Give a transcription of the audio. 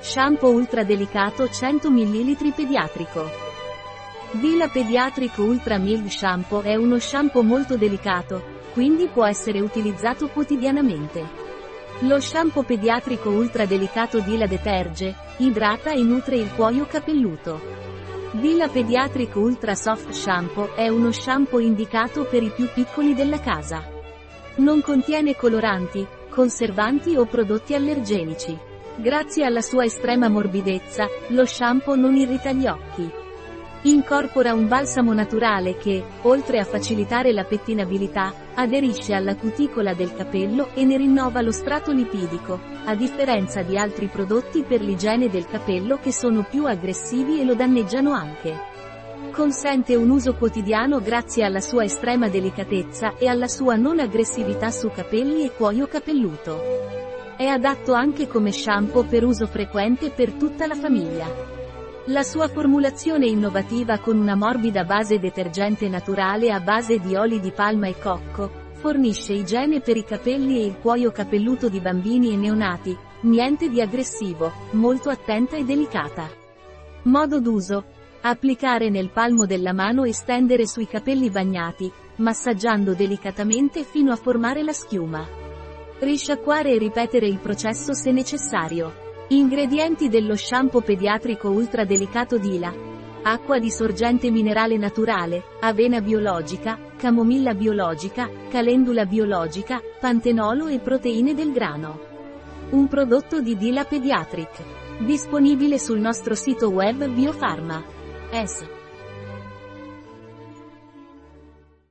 Shampoo ultra delicato 100 ml pediatrico. Vila Pediatric Ultra Milk Shampoo è uno shampoo molto delicato, quindi può essere utilizzato quotidianamente. Lo shampoo pediatrico ultra delicato Dila deterge, idrata e nutre il cuoio capelluto. Dila Pediatric Ultra Soft Shampoo è uno shampoo indicato per i più piccoli della casa. Non contiene coloranti, conservanti o prodotti allergenici. Grazie alla sua estrema morbidezza, lo shampoo non irrita gli occhi. Incorpora un balsamo naturale che, oltre a facilitare la pettinabilità, aderisce alla cuticola del capello e ne rinnova lo strato lipidico, a differenza di altri prodotti per l'igiene del capello che sono più aggressivi e lo danneggiano anche. Consente un uso quotidiano grazie alla sua estrema delicatezza e alla sua non aggressività su capelli e cuoio capelluto. È adatto anche come shampoo per uso frequente per tutta la famiglia. La sua formulazione innovativa con una morbida base detergente naturale a base di oli di palma e cocco, fornisce igiene per i capelli e il cuoio capelluto di bambini e neonati, niente di aggressivo, molto attenta e delicata. Modo d'uso. Applicare nel palmo della mano e stendere sui capelli bagnati, massaggiando delicatamente fino a formare la schiuma. Risciacquare e ripetere il processo se necessario. Ingredienti dello shampoo pediatrico ultra delicato Dila. Acqua di sorgente minerale naturale, avena biologica, camomilla biologica, calendula biologica, pantenolo e proteine del grano. Un prodotto di Dila Pediatric. Disponibile sul nostro sito web Biofarma. S.